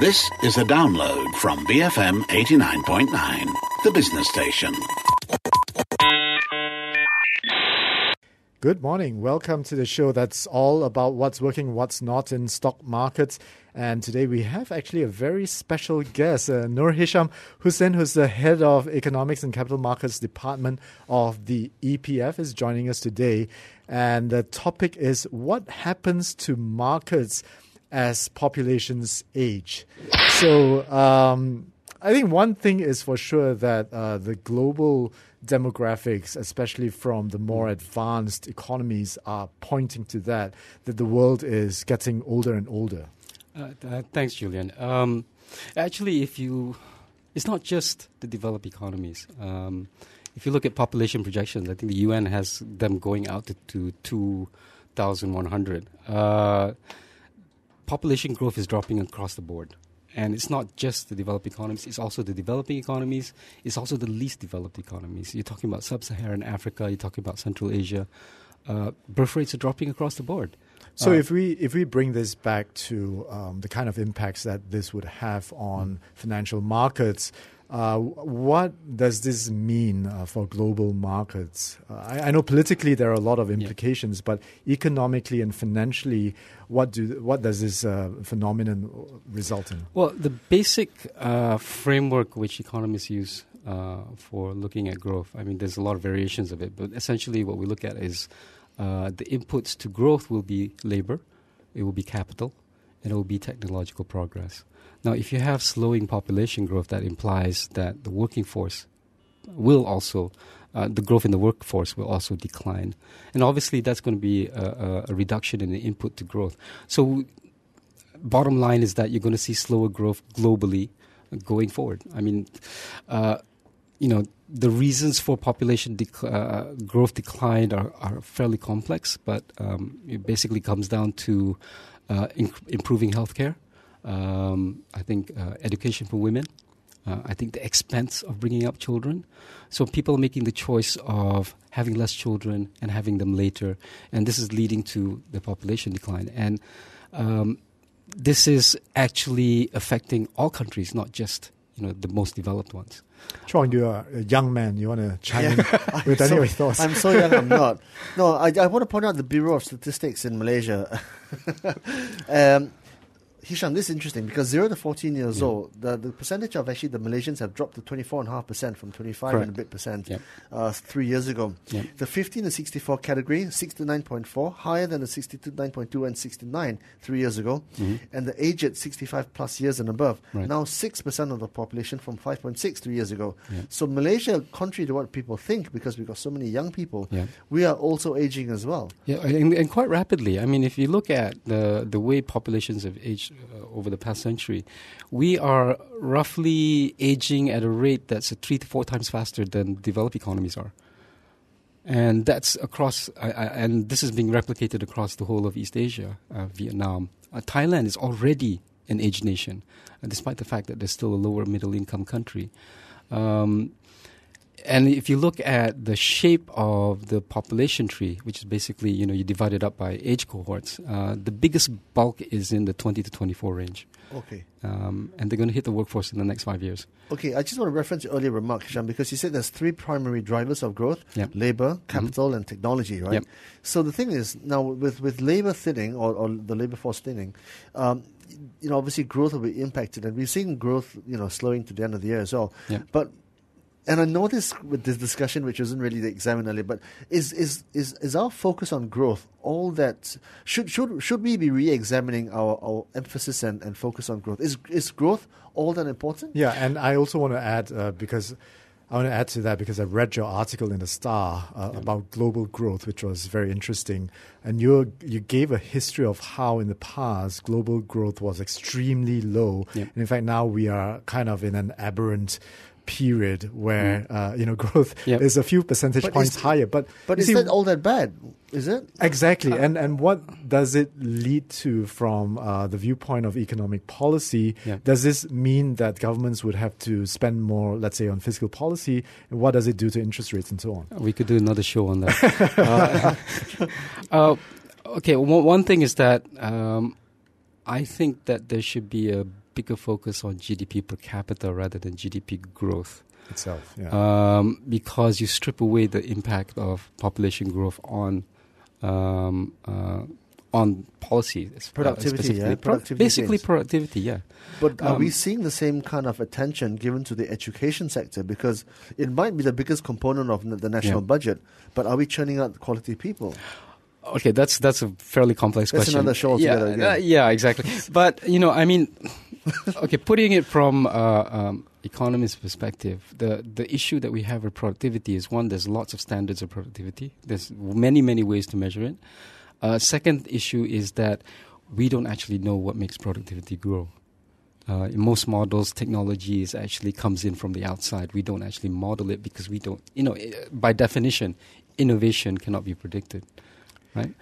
This is a download from BFM 89.9, the business station. Good morning. Welcome to the show that's all about what's working, what's not in stock markets. And today we have actually a very special guest, uh, Nur Hisham Hussein, who's the head of Economics and Capital Markets Department of the EPF, is joining us today. And the topic is what happens to markets as populations age. So um, I think one thing is for sure that uh, the global demographics, especially from the more advanced economies, are pointing to that, that the world is getting older and older. Uh, uh, thanks, Julian. Um, actually, if you, it's not just the developed economies. Um, if you look at population projections, I think the UN has them going out to, to 2100. Uh, population growth is dropping across the board. And it's not just the developed economies, it's also the developing economies, it's also the least developed economies. You're talking about sub Saharan Africa, you're talking about Central Asia. Uh, birth rates are dropping across the board. So Uh, if we if we bring this back to um, the kind of impacts that this would have on financial markets, uh, what does this mean uh, for global markets? Uh, I, I know politically there are a lot of implications, but economically and financially, what do what does this uh, phenomenon result in? Well, the basic uh, framework which economists use uh, for looking at growth, I mean, there's a lot of variations of it, but essentially what we look at is uh, the inputs to growth will be labor, it will be capital, and it will be technological progress. Now, if you have slowing population growth, that implies that the working force will also, uh, the growth in the workforce will also decline. And obviously, that's going to be a, a, reduction in the input to growth. So, bottom line is that you're going to see slower growth globally going forward. I mean, uh, you know, the reasons for population dec- uh, growth decline are, are fairly complex, but um, it basically comes down to uh, inc- improving healthcare. Um, I think uh, education for women. Uh, I think the expense of bringing up children. So people are making the choice of having less children and having them later, and this is leading to the population decline. And um, this is actually affecting all countries, not just you know the most developed ones. Chuang, you're a young man. You want to chime in with any so, thoughts? I'm so young, I'm not. No, I, I want to point out the Bureau of Statistics in Malaysia. um, Hisham, this is interesting because 0 to 14 years Yeah. old, the, the percentage of actually the Malaysians have dropped to 24.5% from 25 Correct. and a bit percent Yep. uh, three years ago. Yep. The 15 to 64 category, 69.4, higher than the 62.9.2 and 69 three years ago. Mhm. And the aged 65 plus years and above, Right. now 6% of the population from 5.6 three years ago. Yeah. So Malaysia, contrary to what people think, because we've got so many young people, Yeah. we are also aging as well. Yeah, and, and quite rapidly. I mean, if you look at the the way populations have aged uh, over the past century, we are roughly aging at a rate that's three to four times faster than developed economies are. And that's across, and this is being replicated across the whole of East Asia, uh, Vietnam. Uh, Thailand is already an aged nation, uh, despite the fact that they're still a lower middle income country. Um, and if you look at the shape of the population tree, which is basically you know you divide it up by age cohorts, uh, the biggest bulk is in the 20 to 24 range, Okay. um, and they're going to hit the workforce in the next five years. Okay, I just want to reference your earlier remark, Hisham, because you said there's three primary drivers of growth Yep. labor, capital, and technology, right? Yep. So the thing is, now with, with labor thinning, or, or the labor force thinning, um, you know, obviously growth will be impacted, and we've seen growth, you know, slowing to the end of the year as well. Yep. But and I know this with this discussion, which isn't really the exam earlier, but is is is is our focus on growth all that should should should we be re-examining our, our emphasis and, and focus on growth? Is is growth all that important? Yeah, and I also want to add uh, because I want to add to that because I read your article in the Star uh, about global growth, which was very interesting, and you you gave a history of how in the past global growth was extremely low, Yep. and in fact now we are kind of in an aberrant period where uh, you know growth Yep. is a few percentage But points is- higher. But But is see, that all that bad? Is it? Exactly, and and what does it lead to from uh, the viewpoint of economic policy? Yeah. Does this mean that governments would have to spend more, let's say, on fiscal policy? And what does it do to interest rates and so on? We could do another show on that. uh, uh, okay, one, one thing is that um, I think that there should be a bigger focus on GDP per capita rather than GDP growth. Itself, yeah. Um, because you strip away the impact of population growth on um, uh, on policy, uh, Productivity, specifically. yeah? Productivity basically, gains. productivity. Yeah. But are we Um, seeing the same kind of attention given to the education sector? Because it might be the biggest component of the national Yeah. budget, but are we churning out quality people? Okay, that's that's a fairly complex That's question. another show yeah, altogether again. uh, yeah, exactly. but you know, I mean, okay, putting it from uh, um, economist perspective, the the issue that we have with productivity is one: there's lots of standards of productivity. There's many many ways to measure it. Uh, second issue is that we don't actually know what makes productivity grow. Uh, in most models, technology is actually comes in from the outside. We don't actually model it because we don't, you know, eh, by definition, innovation cannot be predicted, right?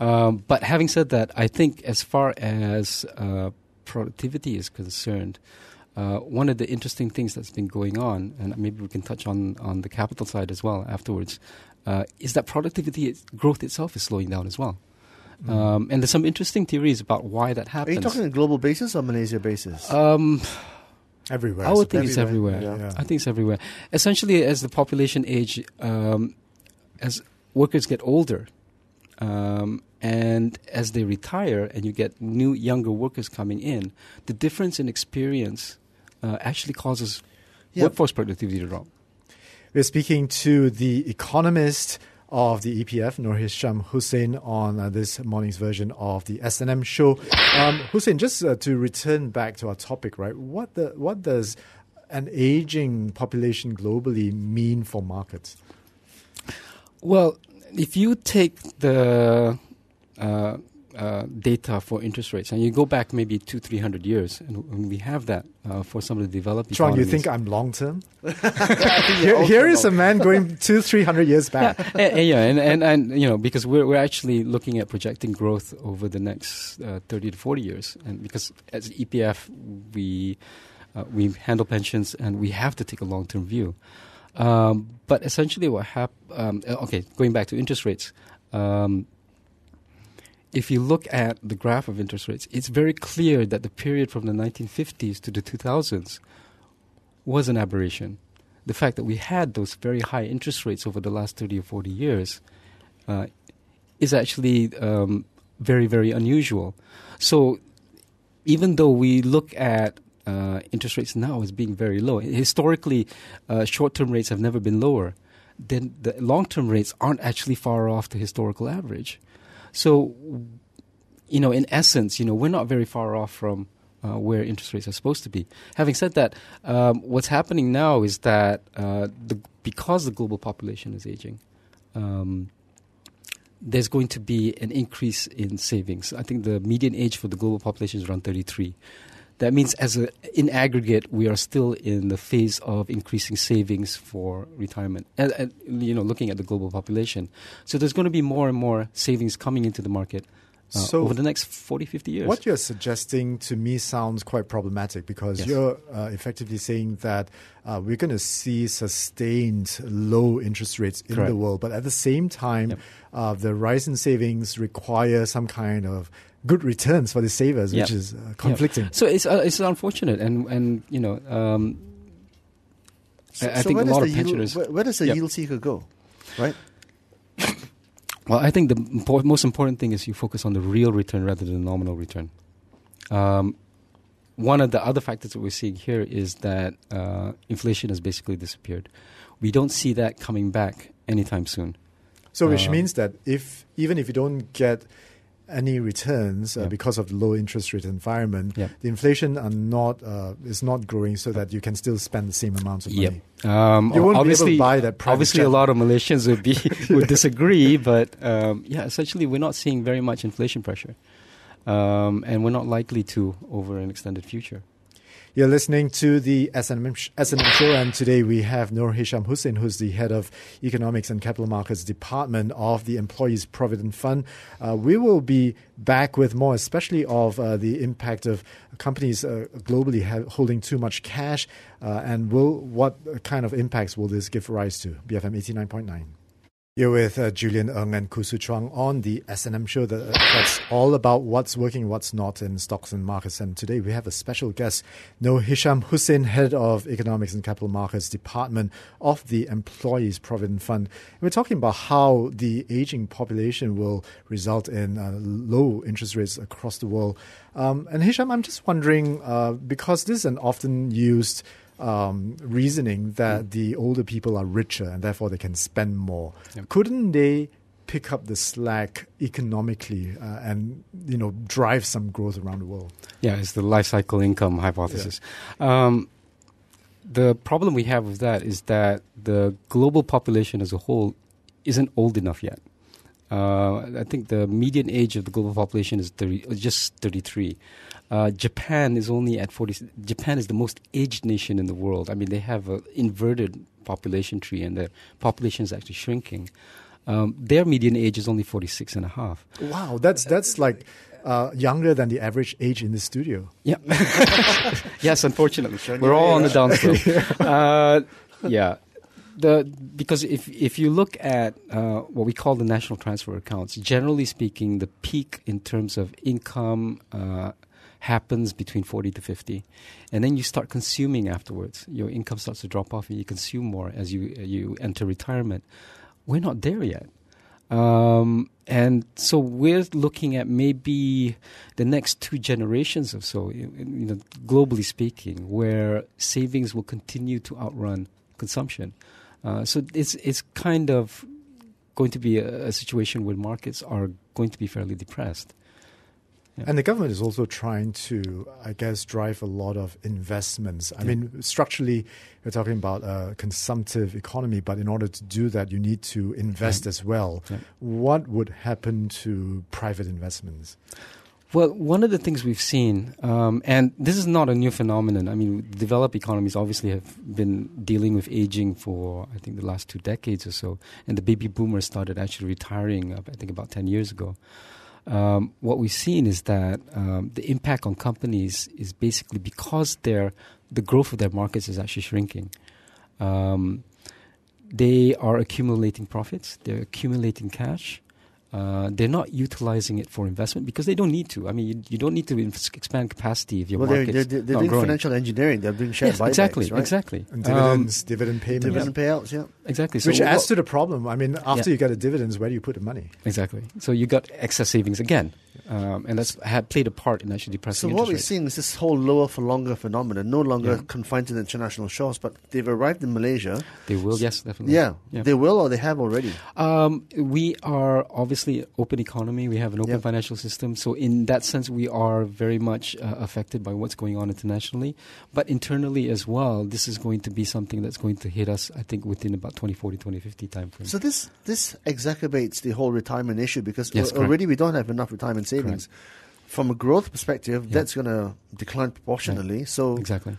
Um, but having said that, I think as far as uh, productivity is concerned, uh, one of the interesting things that's been going on, and maybe we can touch on on the capital side as well afterwards, uh, is that productivity is- growth itself is slowing down as well. Um, and there's some interesting theories about why that happens. Are you talking on a global basis or Malaysia basis? um, everywhere. I would think suppose. it's everywhere. Yeah. Yeah. I think it's everywhere. Essentially, as the population age, um, as workers get older, um, and as they retire, and you get new younger workers coming in, the difference in experience uh, actually causes Yeah. workforce productivity to drop. We're speaking to the economist of the EPF, Nur Hisham Hussein, on uh, this morning's version of the S&M show. Um, Hussein, just uh, to return back to our topic, right? What the what does an aging population globally mean for markets? Well, if you take the uh, uh, data for interest rates and you go back maybe two, three hundred years, and, and we have that uh, for some of the developed Chuang, you think I'm long term? Here, here is a man going two, three hundred years back. yeah, and, and- yeah, and, and, and you know because we're we're actually looking at projecting growth over the next uh, thirty to forty years, and because as EPF we uh, we handle pensions and we have to take a long term view. Um, but essentially, what happened? um, uh, Okay, going back to interest rates. Um, if you look at the graph of interest rates, it's very clear that the period from the 1950s to the 2000s was an aberration. The fact that we had those very high interest rates over the last 30 or 40 years uh, is actually um, very, very unusual. So, even though we look at uh, interest rates now as being very low, historically, uh, short term rates have never been lower, then the long term rates aren't actually far off the historical average. So, you know, in essence, you know, we're not very far off from uh, where interest rates are supposed to be. Having said that, um, what's happening now is that uh, the, because the global population is aging, um, there's going to be an increase in savings. I think the median age for the global population is around 33. That means, as a, in aggregate, we are still in the phase of increasing savings for retirement. And, and, you know, looking at the global population, so there's going to be more and more savings coming into the market uh, So over the next 40, 50 years. What you're suggesting to me sounds quite problematic because Yes. you're uh, effectively saying that uh, we're going to see sustained low interest rates in Correct. the world, but at the same time, Yep. uh, the rise in savings require some kind of good returns for the savers, which is uh, conflicting. So it's uh, it's unfortunate, and and you know, um, So, I- I so think where a does lot the of yield- pensioners- where, where does the Yep. yield seeker go? Right? Well, I think the impo- most important thing is you focus on the real return rather than the nominal return. Um, one of the other factors that we're seeing here is that uh, inflation has basically disappeared. We don't see that coming back anytime soon. So, which Um, means that if even if you don't get any returns uh, because of the low interest rate environment, the inflation are not uh, is not growing, so that you can still spend the same amounts of money. Um, You won't be able to obviously, buy that obviously, a lot of Malaysians would be would disagree, but um, yeah, essentially, we're not seeing very much inflation pressure, um, and we're not likely to over an extended future. You're listening to the S&M show, and today we have Nur Hisham Hussein, who's the head of Economics and Capital Markets Department of the Employees Provident Fund. Uh, we will be back with more, especially of uh, the impact of companies uh, globally holding too much cash, uh, and will what kind of impacts will this give rise to? BFM 89.9. You're with uh, Julian Ng and Khoo Hsu Chuang on the SNM show that, uh, that's all about what's working, what's not in stocks and markets. And today we have a special guest, Nur Hisham Hussein, Head of Economics and Capital Markets Department of the Employees Provident Fund. And we're talking about how the aging population will result in uh, low interest rates across the world. Um, and Hisham, I'm just wondering, uh, because this is an often used um, reasoning that mm. the older people are richer and therefore they can spend more. Yep. Couldn't they pick up the slack economically uh, and you know drive some growth around the world? Yeah, it's the life cycle income hypothesis. Yeah. Um, the problem we have with that is that the global population as a whole isn't old enough yet. Uh, I think the median age of the global population is 30, just 33. Uh, Japan is only at 40. Japan is the most aged nation in the world. I mean, they have an inverted population tree, and their population is actually shrinking. Um, their median age is only 46 and a half. Wow, that's that's like uh, younger than the average age in the studio. Yeah. yes, unfortunately, we're all on the downslope. uh, yeah. The, because if if you look at uh, what we call the national transfer accounts, generally speaking, the peak in terms of income uh, happens between 40 to 50 and then you start consuming afterwards. Your income starts to drop off and you consume more as you you enter retirement. We're not there yet. Um, and so we're looking at maybe the next two generations or so, you know, globally speaking, where savings will continue to outrun consumption. Uh, so it's it's kind of going to be a, a, situation where markets are going to be fairly depressed. Yeah. And the government is also trying to, I guess, drive a lot of investments. I yeah. mean, structurally, we're talking about a consumptive economy, but in order to do that, you need to invest yeah. as well. What would happen to private investments? Well, one of the things we've seen, um, and this is not a new phenomenon. I mean, developed economies obviously have been dealing with aging for, I think, the last two decades or so. And the baby boomers started actually retiring, I think, about 10 years ago um, what we've seen is that um, the impact on companies is basically because their the growth of their markets is actually shrinking. Um, they are accumulating profits. They're accumulating cash. Uh, they're not utilizing it for investment because they don't need to. I mean, you, you don't need to expand capacity if your well, market's they're, they're, they're doing growing. financial engineering. They're doing share yes, buybacks, exactly, right? exactly. And dividends, um, dividend payments, dividend payouts, yeah, exactly. So Which adds to the problem. I mean, after yeah. you get the dividends, where do you put the money? Exactly. So you got excess savings again um, and that's had played a part in actually depressing. So what we're seeing is this whole lower for longer phenomenon, no longer yeah. confined to the international shores, but they've arrived in Malaysia. They will, yes, definitely. Yeah, yeah. they will, or they have already. Um, we are obviously open economy. We have an open yep. financial system, so in that sense, we are very much uh, affected by what's going on internationally, but internally as well. This is going to be something that's going to hit us, I think, within about 2040, 2050 timeframe. So this this exacerbates the whole retirement issue because yes, already we don't have enough retirement savings. Correct. From a growth perspective, yeah. that's going to decline proportionally. So exactly.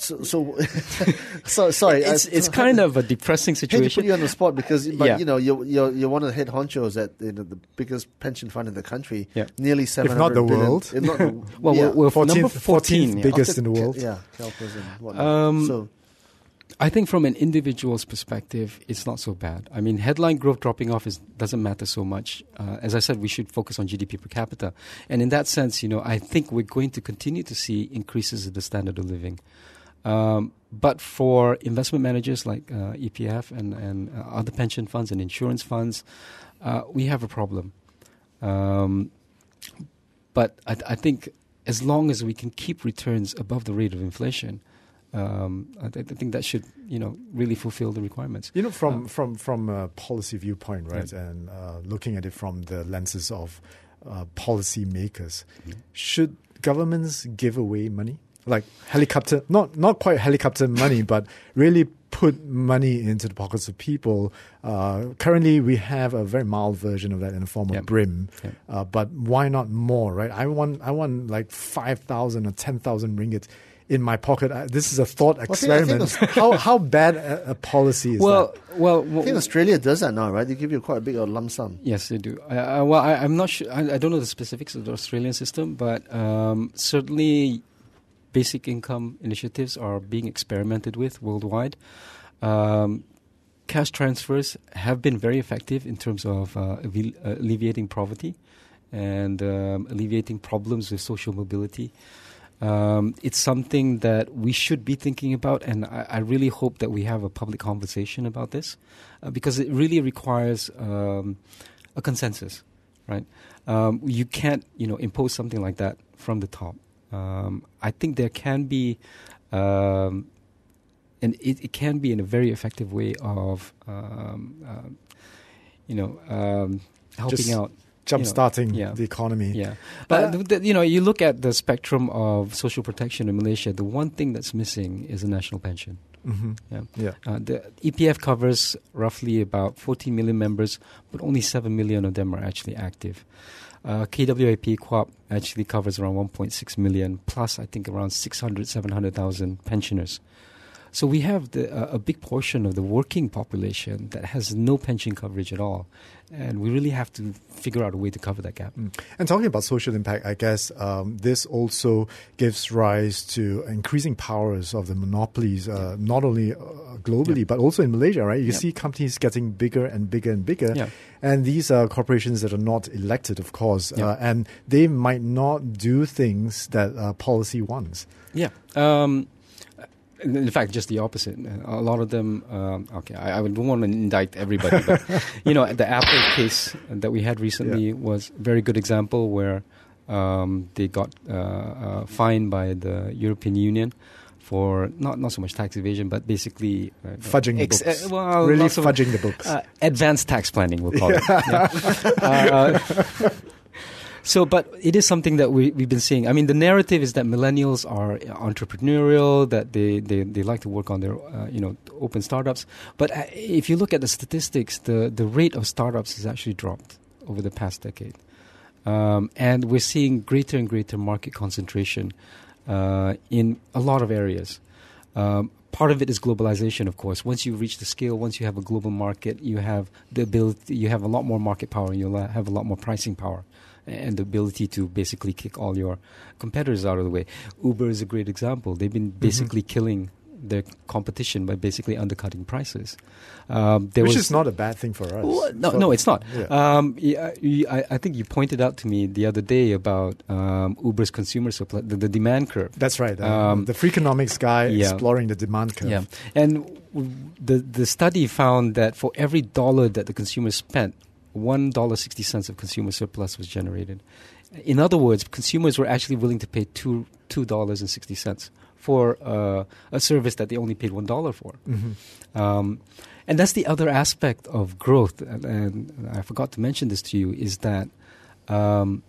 So, so, so sorry. It's, it's kind of a depressing situation. to put you on the spot because, but yeah. you know, you're, you're, you're one of the head honchos at you know, the biggest pension fund in the country. Yeah. Nearly seven. If not the billion, world. Not the, well, yeah. we're, we're 14th, number 14, 14th biggest in the world. Yeah, um, so I think from an individual's perspective, it's not so bad. I mean, headline growth dropping off is, doesn't matter so much. Uh, as I said, we should focus on GDP per capita. And in that sense, you know, I think we're going to continue to see increases in the standard of living. Um, but for investment managers like uh, EPF and, and uh, other pension funds and insurance funds, uh, we have a problem. Um, but I, I think as long as we can keep returns above the rate of inflation, um, I, th- I, think that should you know really fulfill the requirements. You know, from uh, from from a policy viewpoint, right, and uh, looking at it from the lenses of uh, policy makers, mm-hmm. should governments give away money like helicopter? Not not quite helicopter money, but really put money into the pockets of people. Uh, currently, we have a very mild version of that in the form of yep. BRIM, yep. Uh, but why not more? Right? I want I want like five thousand or ten thousand ringgit in my pocket. Uh, this is a thought experiment. how how bad a, a policy is well, that? Well, well, I think Australia does that now, right? They give you quite a big lump sum. Yes, they do. Uh, well, I, am not sure. I, I, don't know the specifics of the Australian system, but um, certainly basic income initiatives are being experimented with worldwide. Um, cash transfers have been very effective in terms of uh, alle- alleviating poverty and um, alleviating problems with social mobility. Um, it's something that we should be thinking about, and I, I, really hope that we have a public conversation about this uh, because it really requires um, a consensus, right? Um, you can't, you know, impose something like that from the top. Um, I think there can be, um, and it, it, can be in a very effective way of, um, uh, you know, helping Just out jump starting you know, yeah. the economy. Yeah, but uh, you know, you look at the spectrum of social protection in Malaysia. The one thing that's missing is a national pension. Mm-hmm. Yeah, yeah. Uh, the EPF covers roughly about 14 million members, but only 7 million of them are actually active. Uh, KWAP KWAP actually covers around 1.6 million, plus I think around 600, 700,000 pensioners. So we have the, uh, a big portion of the working population that has no pension coverage at all. And we really have to figure out a way to cover that gap. Mm. And talking about social impact, I guess um, this also gives rise to increasing powers of the monopolies, uh, not only uh, globally, yeah. but also in Malaysia, right? You yeah. see companies getting bigger and bigger and bigger. Yeah. And these are corporations that are not elected, of course, uh, and they might not do things that uh, policy wants. Yeah. Um, in fact, just the opposite. A lot of them. Um, okay, I, I, don't want to indict everybody, but you know, the Apple case that we had recently yeah. was a very good example where um, they got uh, uh, fined by the European Union for not not so much tax evasion, but basically uh, fudging ex- the books. Uh, well, really fudging the books. Uh, advanced tax planning, we'll call yeah. it. Yeah. So, but it is something that we, we've been seeing. I mean, the narrative is that millennials are entrepreneurial, that they, they, they like to work on their, uh, you know, open startups. But uh, if you look at the statistics, the, the rate of startups has actually dropped over the past decade. Um, and we're seeing greater and greater market concentration uh, in a lot of areas. Um, part of it is globalization, of course. Once you reach the scale, once you have a global market, you have the ability, you have a lot more market power, you'll have a lot more pricing power and the ability to basically kick all your competitors out of the way. Uber is a great example. They've been mm-hmm. basically mm-hmm. killing their competition by basically undercutting prices. Um, Which is not a bad thing for us. Well, no, no, it's not. Yeah. Um, yeah, I, I, think you pointed out to me the other day about um, Uber's consumer supply, the, the, demand curve. That's right. Um, the Freakonomics guy yeah. exploring the demand curve. Yeah, and the the study found that for every dollar that the consumer spent $1.60 of consumer surplus was generated. In other words, consumers were actually willing to pay two, $2.60 for uh, a service that they only paid $1 for. Mm-hmm. Um, and that's the other aspect of growth. And, and, I forgot to mention this to you is that um,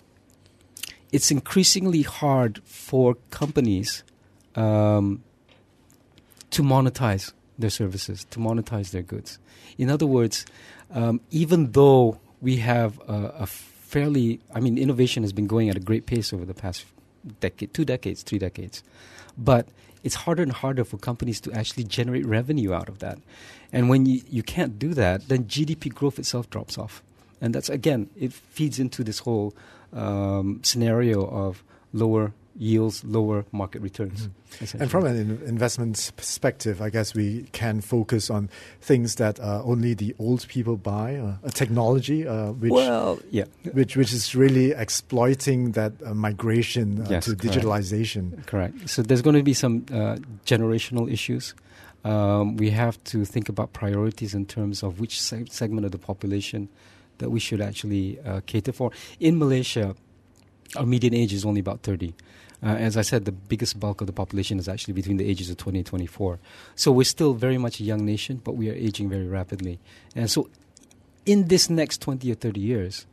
it's increasingly hard for companies um, to monetize their services, to monetize their goods. In other words, um, even though we have a, a, fairly, I mean, innovation has been going at a great pace over the past decade, two decades, three decades, but it's harder and harder for companies to actually generate revenue out of that. And when you, you can't do that, then GDP growth itself drops off. And that's, again, it feeds into this whole um, scenario of lower yields lower market returns. Mm-hmm. And from an investment perspective, I guess we can focus on things that uh, only the old people buy, uh, a technology uh, which, well, yeah. which, which is really exploiting that uh, migration uh, yes, to correct. digitalization. Correct. So there's going to be some uh, generational issues. Um, we have to think about priorities in terms of which se- segment of the population that we should actually cater for. In Malaysia, our median age is only about 30. Uh, as I said, the biggest bulk of the population is actually between the ages of 20 and 24. So we're still very much a young nation, but we are aging very rapidly. And so in this next 20 or 30 years,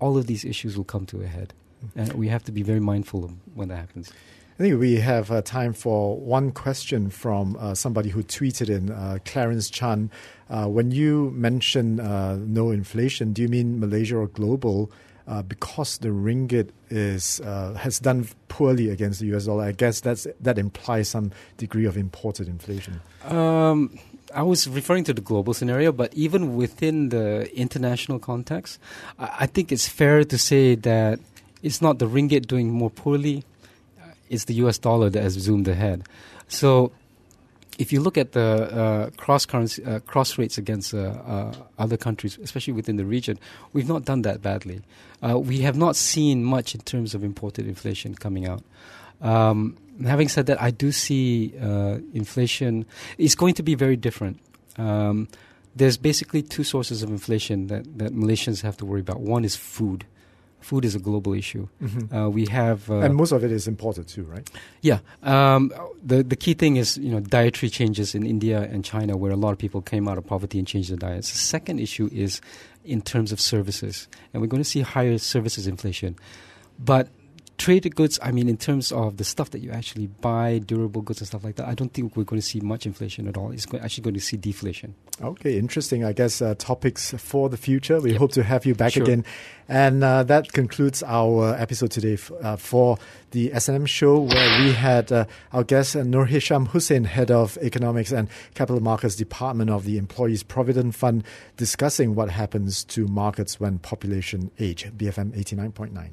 all of these issues will come to a head. And we have to be very mindful of when that happens. I think we have uh, time for one question from uh, somebody who tweeted in, uh, Clarence Chan. Uh, when you mention uh, no inflation, do you mean Malaysia or global? Uh, because the ringgit is uh, has done poorly against the US dollar, I guess that's that implies some degree of imported inflation. Um, I was referring to the global scenario, but even within the international context, I, I think it's fair to say that it's not the ringgit doing more poorly; uh, it's the US dollar that has zoomed ahead. So if you look at the uh, cross currency, uh, cross rates against uh, uh, other countries, especially within the region, we've not done that badly. Uh, we have not seen much in terms of imported inflation coming out. Um, having said that, I do see uh, inflation is going to be very different. Um, there's basically two sources of inflation that, that Malaysians have to worry about. One is food food is a global issue. Mhm. Uh, we have, uh, and most of it is imported too, right? yeah. Um, the the key thing is you know dietary changes in India and China, where a lot of people came out of poverty and changed their diets. The second issue is in terms of services, and we're going to see higher services inflation. But traded goods, I mean, in terms of the stuff that you actually buy, durable goods and stuff like that, I don't think we're going to see much inflation at all. It's go- actually going to see deflation. Okay, interesting. I guess uh, topics for the future. We Yep. hope to have you back Sure. again. And uh, that concludes our episode today f- uh, for the S&M show, where we had uh, our guest uh, Nur Hisham Hussein, head of economics and capital markets department of the Employees Provident Fund, discussing what happens to markets when population age. BFM eighty nine point nine.